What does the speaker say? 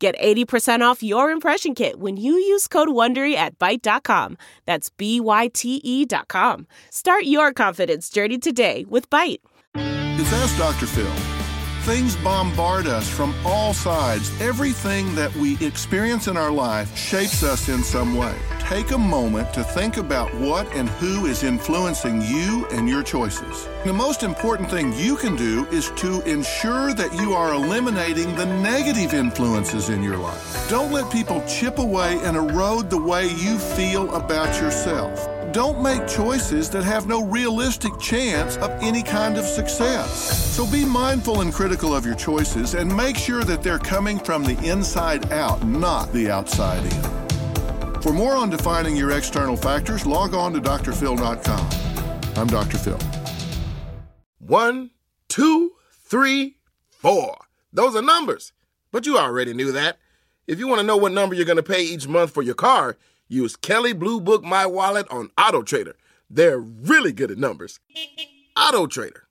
Get 80% off your impression kit when you use code WONDERY at Byte.com. That's B-Y-T-E dot com. Start your confidence journey today with Byte. It's Ask Dr. Phil. Things bombard us from all sides. Everything that we experience in our life shapes us in some way. Take a moment to think about what and who is influencing you and your choices. The most important thing you can do is to ensure that you are eliminating the negative influences in your life. Don't let people chip away and erode the way you feel about yourself don't make choices that have no realistic chance of any kind of success. So be mindful and critical of your choices and make sure that they're coming from the inside out, not the outside in. For more on defining your external factors, log on to drphil.com. I'm Dr. Phil. One, two, three, four. Those are numbers. But you already knew that. If you want to know what number you're going to pay each month for your car, Use Kelley Blue Book My Wallet on Auto Trader. They're really good at numbers. Auto Trader.